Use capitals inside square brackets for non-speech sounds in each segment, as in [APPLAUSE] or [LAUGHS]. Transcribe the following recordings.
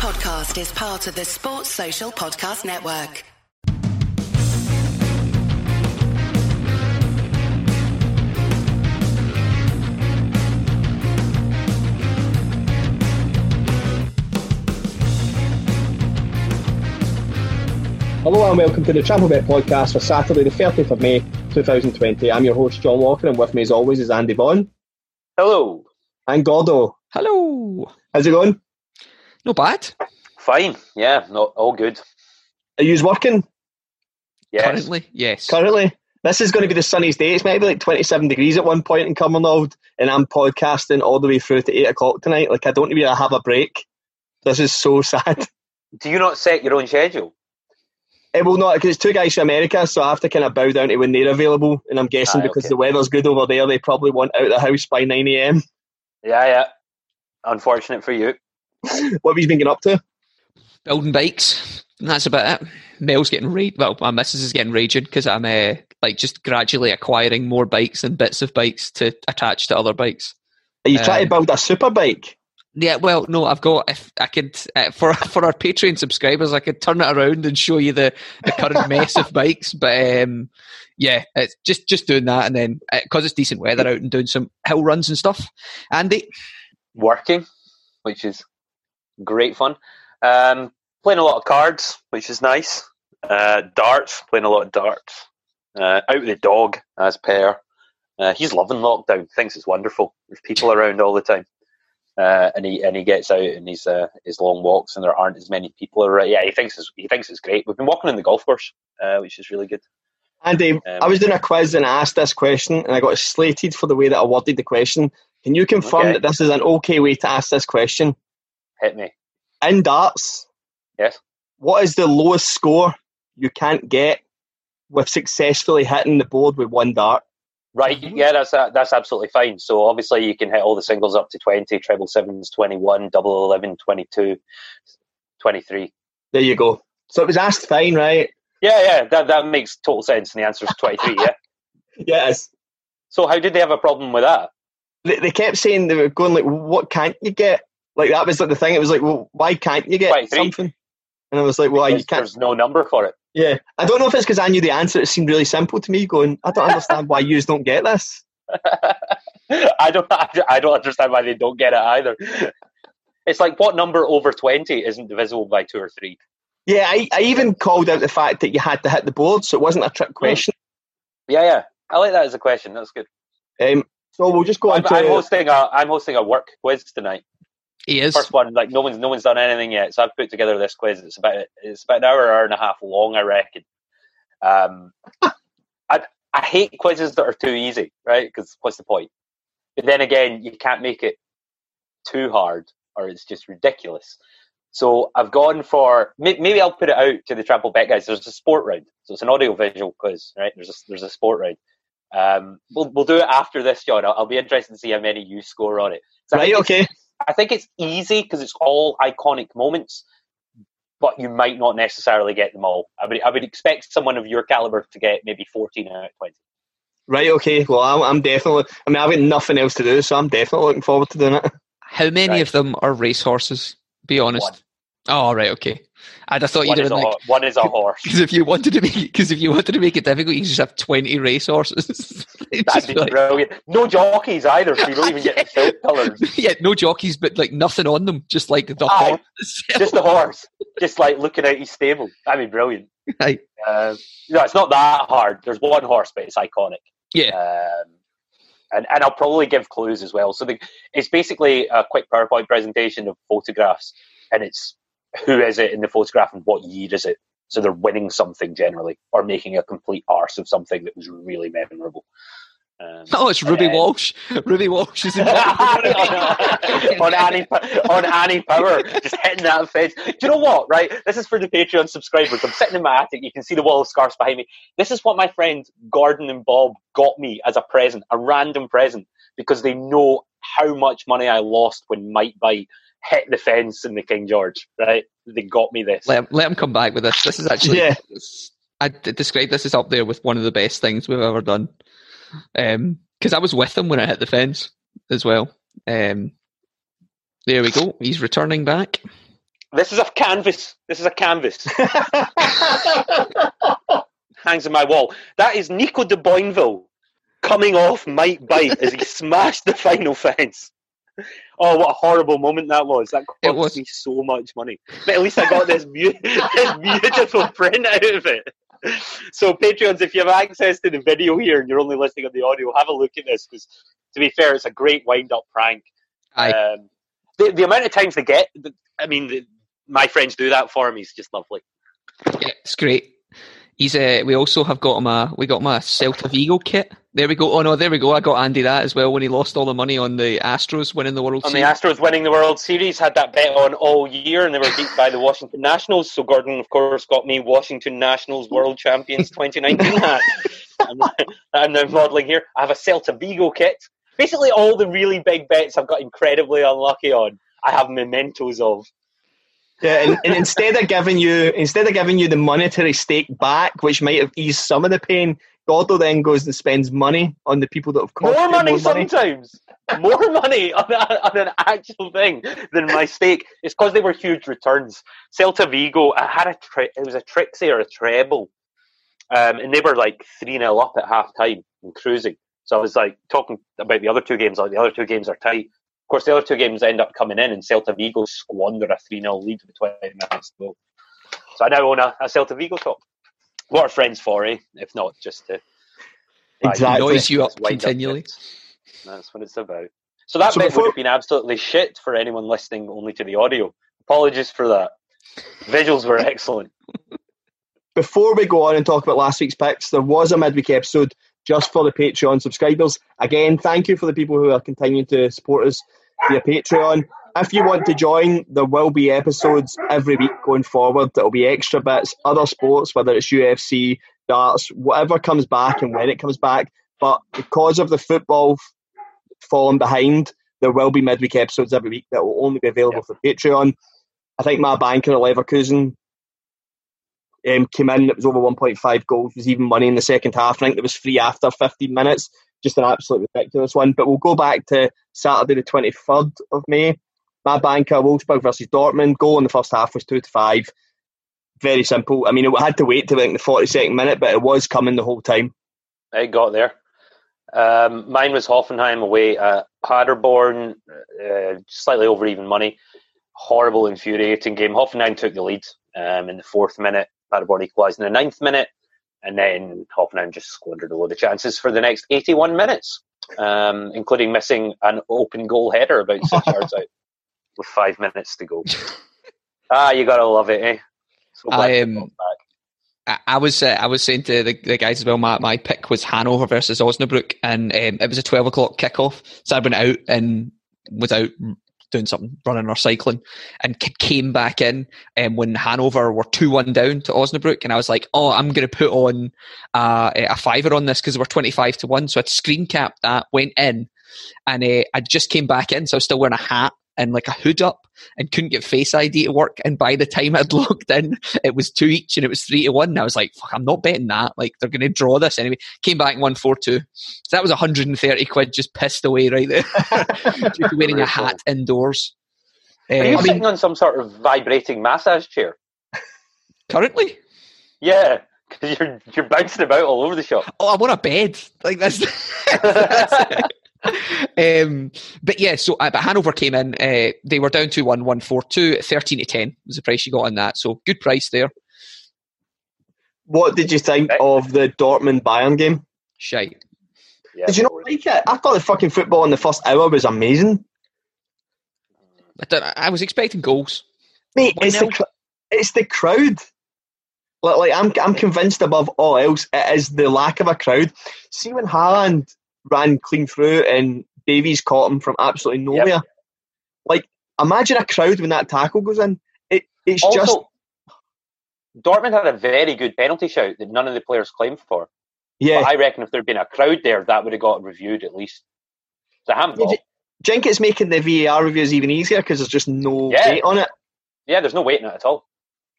podcast is part of the Sports Social Podcast Network. Hello and welcome to the Trampled Bet podcast for Saturday, the 30th of May 2020. I'm your host, John Walker, and with me as always is Andy Bond Hello. and Gordo. Hello. How's it going? Not bad. Fine. Yeah, not all good. Are you working Yes. Currently, yes. currently? This is going to be the sunniest day. It's maybe like 27 degrees at one point in Cumbernauld, and I'm podcasting all the way through to 8 o'clock tonight. Like, I don't even have a break. This is so [LAUGHS] sad. Do you not set your own schedule? Eh, it will not, because it's two guys from America, so I have to kind of bow down to when they're available. And I'm guessing Aye, because okay. the weather's good over there, they probably want out of the house by 9 a.m. Yeah, yeah. Unfortunate for you. [LAUGHS] What have you been getting up to? Building bikes. That's about it. Mel's getting raged. Well, my missus is getting raging because I'm uh, like just gradually acquiring more bikes and bits of bikes to attach to other bikes. Are you trying to Um, build a super bike? Yeah, well, no, I've got. If I could, uh, for [LAUGHS] for our Patreon subscribers, I could turn it around and show you the, the current mess of bikes. But um, yeah, it's just just doing that, and then because it's decent weather out and doing some hill runs and stuff. Andy, Working, which is great fun. Um, playing a lot of cards, which is nice. Uh, darts, playing a lot of darts. Uh, out with the dog, as per. Uh, he's loving lockdown. Thinks it's wonderful. There's people around all the time. Uh, and he and he gets out and he's uh, his long walks and there aren't as many people around. Yeah, he thinks it's, he thinks it's great. We've been walking in the golf course, uh, which is really good. Andy, Um, I was doing a quiz and I asked this question and I got slated for the way that I worded the question. Can you confirm Okay. that this is an okay way to ask this question? Hit me. In darts, Yes. what is the lowest score you can't get with successfully hitting the board with one dart? Right, yeah, that's uh, that's absolutely fine. So obviously you can hit all the singles up to 20, treble sevens 21, double 11 22, 23. There you go. So it was asked fine, right? Yeah, yeah, that, that makes total sense. And the answer is 23, yeah. [LAUGHS] Yes. So how did they have a problem with that? They, they kept saying they were going like, what can't you get? Like that was like the thing. It was like, well, why can't you get 23. something? And I was like, well, you can't. There's no number for it. Yeah, I don't know if it's because I knew the answer. It seemed really simple to me. Going, I don't understand why you don't get this. [LAUGHS] I don't I don't understand why they don't get it either. It's like what number over 20 isn't divisible by two or three? Yeah, I, I even called out the fact that you had to hit the board, so it wasn't a trick question. Yeah, yeah. I like that as a question. That's good. Um, so we'll just go I'm, to. I'm hosting a I'm hosting a work quiz tonight. He is. first one like no one's no one's done anything yet so i've put together this quiz. It's about it's about an hour hour and a half long i reckon. Um i i hate quizzes that are too easy right? Because what's the point? But then again you can't make it too hard or it's just ridiculous. So i've gone for maybe i'll put it out to the Trampled Bet guys. There's a sport round so it's an audio visual quiz right? There's a there's a sport round. Um we'll, we'll do it after this john. I'll, I'll be interested to see how many you score on it. So right, okay. I think it's easy because it's all iconic moments, but you might not necessarily get them all. I would I would expect someone of your caliber to get maybe fourteen out of twenty. Right, okay. Well, I'm, I'm definitely. I mean, I've got nothing else to do, so I'm definitely looking forward to doing it. How many Right. of them are racehorses? Be honest. One. Oh, right, okay. I'd thought One you'd have like, ho- one is a horse. because if you wanted to make because if you wanted to make it difficult, you just have twenty racehorses. [LAUGHS] That'd be like- brilliant. No jockeys either, so you don't even get the field [LAUGHS] colours. yeah, no jockeys, but like nothing on them, just like the Aye. horse. itself. Just the horse, just like looking out his stable. That'd be brilliant. [LAUGHS] Aye. Um, no, it's not that hard. There's one horse, but it's iconic. Yeah. Um, and, and I'll probably give clues as well. So the, it's basically a quick PowerPoint presentation of photographs, and it's who is it in the photograph and what year is it. So they're winning something generally, or making a complete arse of something that was really memorable. Um, [LAUGHS] Oh, it's Ruby Walsh. [LAUGHS] Ruby Walsh is in [LAUGHS] on Annie on Annie Power, just hitting that fence. Do you know what? Right, this is for the Patreon subscribers. I'm sitting in my attic. You can see the wall of scarves behind me. This is what my friend Gordon and Bob got me as a present, a random present, because they know how much money I lost when Might Bite hit the fence in the King George. Right, they got me this. let, let him come back with this. This is actually, Yeah. I'd describe this as up there with one of the best things we've ever done. Because I was with him when I hit the fence as well. Um, there we go. He's returning back. This is a canvas. This is a canvas. [LAUGHS] Hangs on my wall. That is Nico de Boinville coming off Might Bite as he [LAUGHS] smashed the final fence. Oh, what a horrible moment that was! That cost was. me so much money, but at least I got this, beau- [LAUGHS] this beautiful print out of it. So, Patreons, if you have access to the video here and you're only listening on the audio, have a look at this because, to be fair, it's a great wind-up prank. Aye. Um, the, the amount of times they get, the, I mean, the, my friends do that for me is just lovely. Yeah, it's great. He's uh, we also have got him a we got him a Celta Vigo kit. There we go. Oh no, there we go. I got Andy that as well when he lost all the money on the Astros winning the World Series. On the Astros winning the World Series, had that bet on all year, and they were beat by the Washington Nationals. So Gordon, of course, got me Washington Nationals World Champions 2019 hat. I'm, [LAUGHS] I'm now modelling here. I have a Celta Vigo kit. Basically, all the really big bets I've got incredibly unlucky on, I have mementos of. Yeah, and, and instead of giving you instead of giving you the monetary stake back, which might have eased some of the pain, Gordo then goes and spends money on the people that have cost More money more money. sometimes. More [LAUGHS] money on, a, on an actual thing than my stake. It's because they were huge returns. Celta Vigo, I had a tri- it was a Trixie or a treble, um, and they were like three 0 up at half time and cruising. So I was like talking about the other two games. Like the other two games are tight. Of course, the other two games end up coming in, and Celta Vigo squander a three 0 lead with twenty minutes to go. So I now own a, a Celta Vigo top. What are friends for, eh? If not just to Exactly. Noise you up Wind up continually. That's what it's about. So that So bit before- would have been absolutely shit for anyone listening only to the audio. Apologies for that. Visuals were excellent. Before we go on and talk about last week's picks, there was a midweek episode just for the Patreon subscribers. Again, thank you for the people who are continuing to support us via Patreon. If you want to join, there will be episodes every week going forward. There'll be extra bits, other sports, whether it's UFC, darts, whatever comes back and when it comes back. But because of the football falling behind, there will be midweek episodes every week that will only be available for Patreon. I think my banker at Leverkusen um, came in, it was over 1.5 goals, was even money in the second half. I think it was free after 15 minutes. Just an absolute ridiculous one. But we'll go back to Saturday, the 23rd of May. My banker, Wolfsburg versus Dortmund. Goal in the first half was 2 to 5. Very simple. I mean, it had to wait till like the 42nd minute, but it was coming the whole time. I got there. Um, mine was Hoffenheim away at Paderborn, uh, slightly over even money. Horrible, infuriating game. Hoffenheim took the lead um, in the fourth minute. Paderborn equalised in the ninth minute. And then Hoffenheim just squandered a load of chances for the next 81 minutes, um, including missing an open goal header about six [LAUGHS] yards out with five minutes to go. [LAUGHS] Ah, you gotta love it, eh? So I, um. I, was uh, I was saying to the, the guys as well. My, my pick was Hanover versus Osnabrück, and um, it was a twelve o'clock kickoff. So I went out and was out doing something, running or cycling, and c- came back in um, when Hanover were two one down to Osnabrück, and I was like, oh, I'm going to put on uh, a fiver on this because we're twenty five to one. So I'd screen capped that, went in, and uh, I just came back in, so I was still wearing a hat and like a hood up and couldn't get Face ID to work. And by the time I'd [LAUGHS] logged in, it was two each and it was three to one. And I was like, fuck, I'm not betting that. Like, they're going to draw this anyway. Came back and won 4 2. So that was 130 quid just pissed away right there. [LAUGHS] just wearing a hat indoors. Are you Uh, I mean, sitting on some sort of vibrating massage chair? currently? Yeah, because you're you're bouncing about all over the shop. Oh, I'm on a bed. Like that's. [LAUGHS] that's [LAUGHS] um, but yeah, so uh, but Hanover came in. Uh, they were down to one one four two. Thirteen to ten was the price you got on that. So good price there. What did you think of the Dortmund Bayern game? Shite. Yeah, Did you not like it? I thought the fucking football in the first hour was amazing. I, don't, I was expecting goals. Mate, it's the, cr- it's the crowd. Like, like I'm, I'm convinced above all else, it is the lack of a crowd. See when Haaland ran clean through and Davies caught him from absolutely nowhere. Like, imagine a crowd when that tackle goes in. It, it's Also, just Dortmund had a very good penalty shout that none of the players claimed for. yeah. But I reckon if there'd been a crowd there, that would have got reviewed at least. It's a handball. Yeah, Do you think it's making the VAR reviews even easier because there's just no Yeah. weight on it? Yeah, there's no weight in it at all.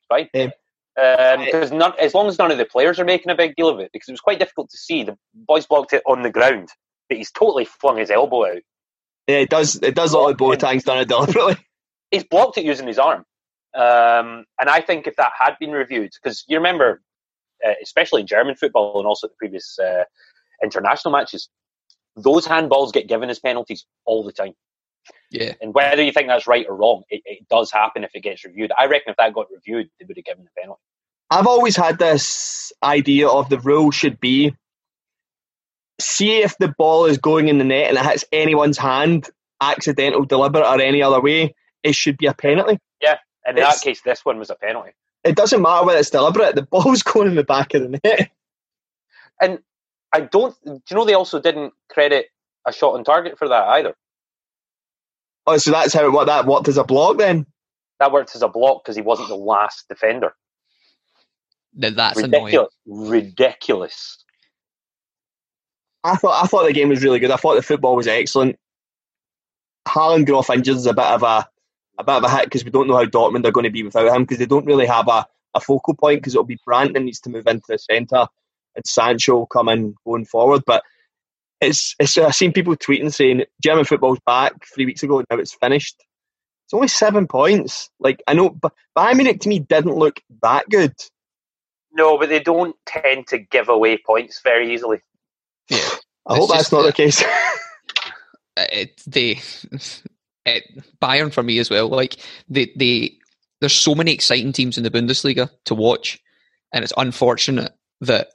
Right. Um, Because none, as long as none of the players are making a big deal of it, because it was quite difficult to see. The boys blocked it on the ground, but he's totally flung his elbow out. Yeah, it does. It does look like Boateng's done it deliberately. [LAUGHS] He's blocked it using his arm. Um, and I think if that had been reviewed, because you remember, uh, especially in German football and also the previous uh, international matches, those handballs get given as penalties all the time. Yeah. And whether you think that's right or wrong, it, it does happen if it gets reviewed. I reckon if that got reviewed, they would have given the penalty. I've always had this idea of the rule should be see if the ball is going in the net and it hits anyone's hand, accidental, deliberate, or any other way, it should be a penalty. Yeah, and in It's- that case, this one was a penalty. It doesn't matter whether it's deliberate, the [LAUGHS] ball's going in the back of the net. And I don't. Do you know they also didn't credit a shot on target for that either? Oh, so that's how what that worked as a block then? That worked as a block because he wasn't the last defender. Now, that's annoying. ridiculous, ridiculous. I thought I thought the game was really good. I thought the football was excellent. Haaland going off injured is a bit of a a bit of a hit because we don't know how Dortmund are going to be without him because they don't really have a, a focal point because it'll be Brandt that needs to move into the centre and Sancho will come in going forward. But it's it's I've seen people tweeting saying German football's back three weeks ago now it's finished. It's only seven points. Like I know, but Bayern Munich to me didn't look that good. No, but they don't tend to give away points very easily. Yeah. I It's hope that's not that- the case. [LAUGHS] Uh, it, they it, Bayern for me as well. Like they they there's so many exciting teams in the Bundesliga to watch, and it's unfortunate that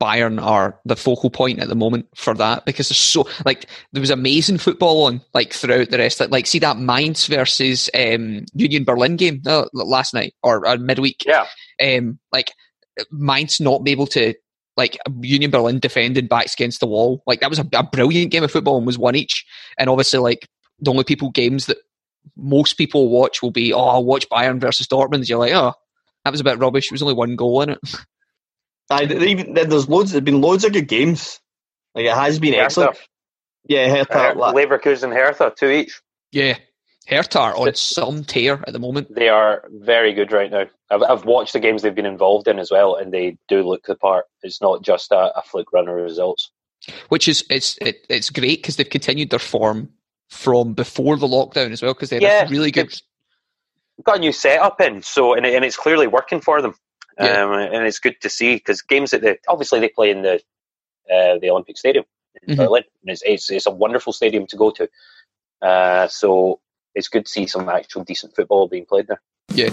Bayern are the focal point at the moment for that because there's so like there was amazing football on like throughout the rest. Like, like see that Mainz versus um, Union Berlin game uh, last night or uh, midweek. Yeah, um, like Mainz not be able to like Union Berlin defending backs against the wall. Like that was a, a brilliant game of football and was one each. And obviously, like the only people games that most people watch will be, oh, I'll watch Bayern versus Dortmund. You're like, oh, that was a bit rubbish. It was only one goal in it. [LAUGHS] Aye, there even there's loads. There's been loads of good games. Like it has been excellent. Yeah, Hertha. Her- la- Leverkusen, Hertha, two each. Yeah, Hertha are on some tear at the moment. They are very good right now. I've, I've watched the games they've been involved in as well, and they do look the part. It's not just a, a fluke run of results. which is it's it, it's great because they've continued their form from before the lockdown as well because they had Yeah, a really good. Got a new setup in, so and, it, and it's clearly working for them. Yeah. Um, and it's good to see because games that they obviously they play in the uh, the Olympic Stadium in Mhm. Berlin, and it's, it's it's a wonderful stadium to go to. Uh, so it's good to see some actual decent football being played there. Yeah,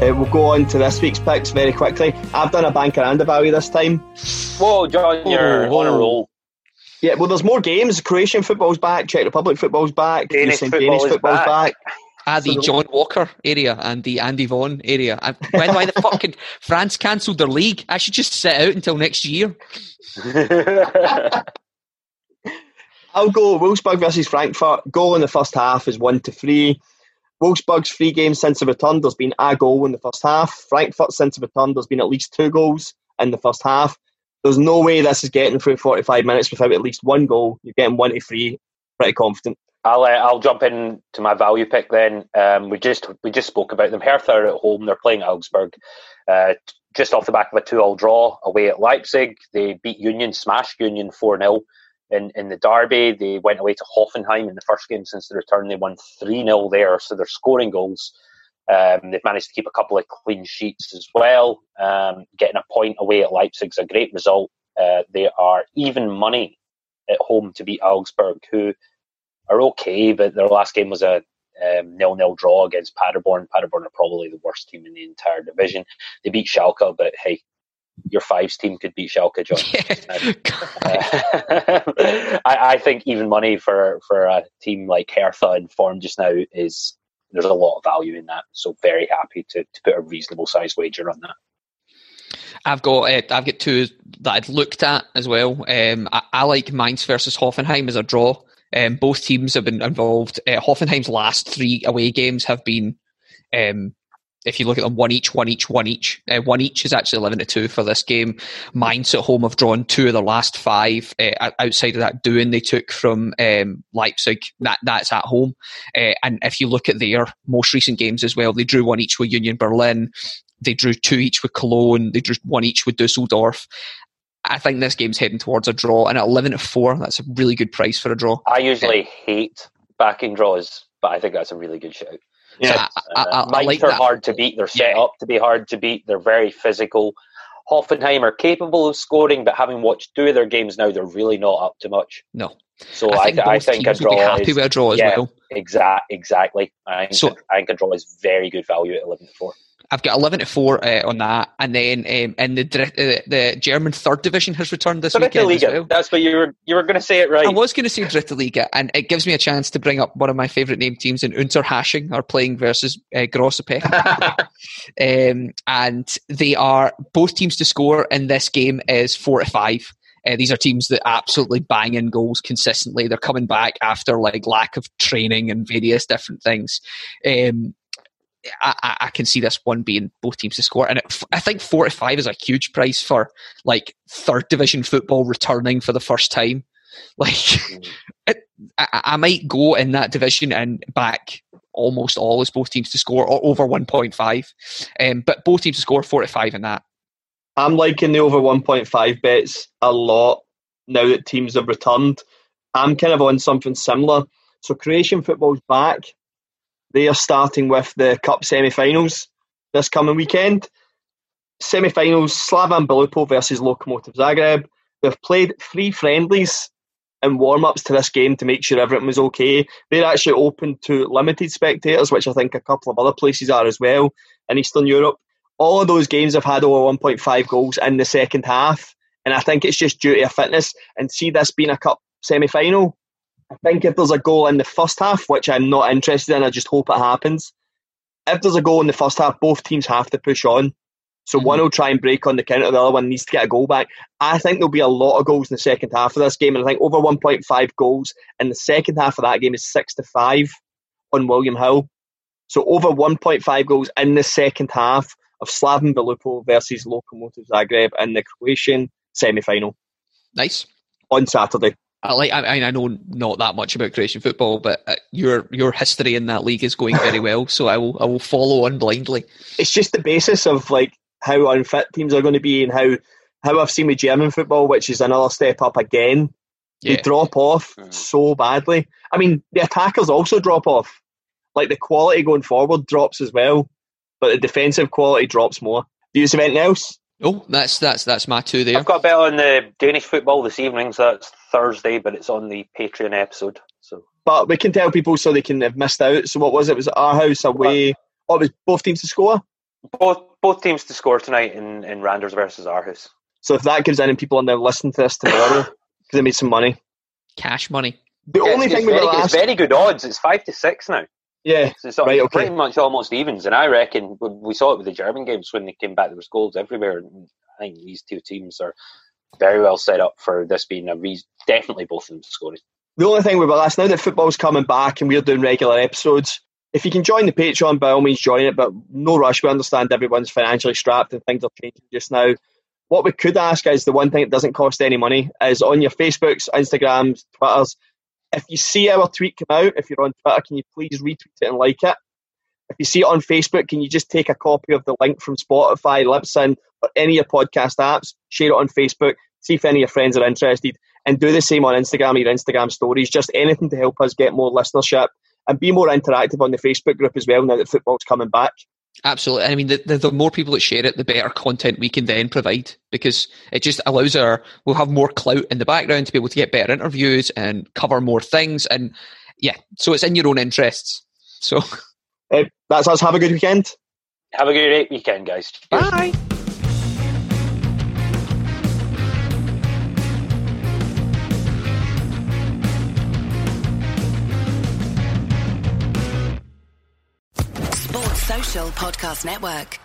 Uh, we'll go on to this week's picks very quickly. I've done a banker and a value this time. Whoa, John, you're Whoa, on a roll. Yeah, well, there's more games. Croatian football's back. Czech Republic football's back. Danish football is football's back. back. ah, the John Walker area and the Andy Vaughan area. I, when why the [LAUGHS] fucking France cancelled their league? I should just sit out until next year. [LAUGHS] I'll go Wolfsburg versus Frankfurt. Goal in the first half is one to three. Wolfsburg's three games since the return, there's been a goal in the first half. Frankfurt since the return, there's been at least two goals in the first half. There's no way this is getting through 45 minutes without at least one goal. You're getting one to three. Pretty confident. I'll uh, I'll jump in to my value pick then. Um, we just we just spoke about them. Hertha are at home. They're playing Augsburg. Uh, just off the back of a two-all draw away at Leipzig, they beat Union, smashed Union four 0 in in the derby. They went away to Hoffenheim in the first game since the return. They won three 0 there, so they're scoring goals. Um, they've managed to keep a couple of clean sheets as well. Um, getting a point away at Leipzig's a great result. Uh, they are even money at home to beat Augsburg, who are okay, but their last game was a um, nil-nil draw against Paderborn. Paderborn are probably the worst team in the entire division. They beat Schalke, but hey, your fives team could beat Schalke, John. [LAUGHS] Uh, [LAUGHS] [LAUGHS] I, I think even money for for a team like Hertha in form just now is there's a lot of value in that. So very happy to, to put a reasonable sized wager on that. I've got uh, I've got two that I'd looked at as well. Um, I, I like Mainz versus Hoffenheim as a draw. Um, both teams have been involved. Uh, Hoffenheim's last three away games have been um, if you look at them, one each, one each, one each. Uh, one each is actually 11 to 2 for this game. Mainz at home have drawn two of the last five. Uh, outside of that doing they took from um, Leipzig, that that's at home. Uh, and if you look at their most recent games as well, they drew one each with Union Berlin. They drew two each with Cologne. They drew one each with Dusseldorf. I think this game's heading towards a draw, and at 11 to 4, that's a really good price for a draw. I usually hate backing draws, but I think that's a really good shout. Yeah, so I, I, I, like are that. hard to beat. They're set yeah. up to be hard to beat. They're very physical. Hoffenheim are capable of scoring, but having watched two of their games now, they're really not up to much. No. So I think, I, think a draw happy is, with a draw as yeah, well. Exact, exactly. I think, so, I think a draw is very good value at eleven to four. I've got eleven to four uh, on that, and then um, in the uh, the German third division has returned this Dritte weekend Liga. well. That's what you were you were going to say it right. I was going to say Dritte Liga, and it gives me a chance to bring up one of my favourite name teams in Unterhaching are playing versus uh, [LAUGHS] um, and they are both teams to score in this game is four to five. Uh, these are teams that absolutely bang in goals consistently. They're coming back after like lack of training and various different things. Um, I, I, can see this one being both teams to score, and it, I think four to five is a huge price for like third division football returning for the first time. [LAUGHS] Like, mm. it, I, I, might go in that division and back almost all as both teams to score or over one point five, um, but both teams to score four to five in that. I'm liking the over one point five bets a lot now that teams have returned. I'm kind of on something similar. So Croatian football's back they are starting with the Cup semi-finals this coming weekend. Semi-finals: Slaven Belupo versus Lokomotiv Zagreb. They've played three friendlies and warm-ups to this game to make sure everything was okay. They're actually open to limited spectators, which I think a couple of other places are as well in Eastern Europe. All of those games have had over 1.5 goals in the second half, and I think it's just due to fitness. And see this being a cup semi-final, I think if there's a goal in the first half, which I'm not interested in, I just hope it happens. If there's a goal in the first half, both teams have to push on. So mm-hmm. one will try and break on the counter, the other one needs to get a goal back. I think there'll be a lot of goals in the second half of this game, and I think over 1.5 goals in the second half of that game is six to five on William Hill. So over 1.5 goals in the second half of Slaven Belupo versus Lokomotiv Zagreb in the Croatian semi-final. Nice on Saturday. I like. I, I know not that much about Croatian football, but uh, your your history in that league is going very well. So I will I will follow on blindly. It's just the basis of like how unfit teams are going to be and how how I've seen with German football, which is another step up again. Yeah. They drop off mm. so badly. I mean, the attackers also drop off. Like the quality going forward drops as well, but the defensive quality drops more. Do you have anything else? Oh, that's that's that's my two there. I've got a bet on the Danish football this evening, so that's Thursday, but it's on the Patreon episode. So, but we can tell people so they can have missed out. So, what was it? Was it Aarhus away? Oh, it was both teams to score. Both both teams to score tonight in in Randers versus Aarhus. So, if that gives any people on there listening to this tomorrow, because [LAUGHS] they made some money, cash money. The yeah, only it's, thing it's very, ask, it's very good odds. It's five to six now. Yeah, so it's right, okay. pretty much almost evens. And I reckon we saw it with the German games when they came back. There was goals everywhere. I think these two teams are very well set up for this being a reason. Definitely both of them scoring. The only thing with that's now that football's coming back and we're doing regular episodes. If you can join the Patreon, by all means join it, but no rush. We understand everyone's financially strapped and things are changing just now. What we could ask is the one thing that doesn't cost any money is on your Facebooks, Instagrams, Twitters. If you see our tweet come out, if you're on Twitter, can you please retweet it and like it? If you see it on Facebook, can you just take a copy of the link from Spotify, Libsyn, or any of your podcast apps, share it on Facebook, see if any of your friends are interested, and do the same on Instagram, your Instagram stories, just anything to help us get more listenership and be more interactive on the Facebook group as well now that football's coming back. Absolutely. I mean, the, the, the, more people that share it, the better content we can then provide because it just allows our, we'll have more clout in the background to be able to get better interviews and cover more things. And yeah, so it's in your own interests. So [LAUGHS] uh, that's us. Have a good weekend. Have a great weekend, guys. Cheers. Bye. Sports Social Podcast Network.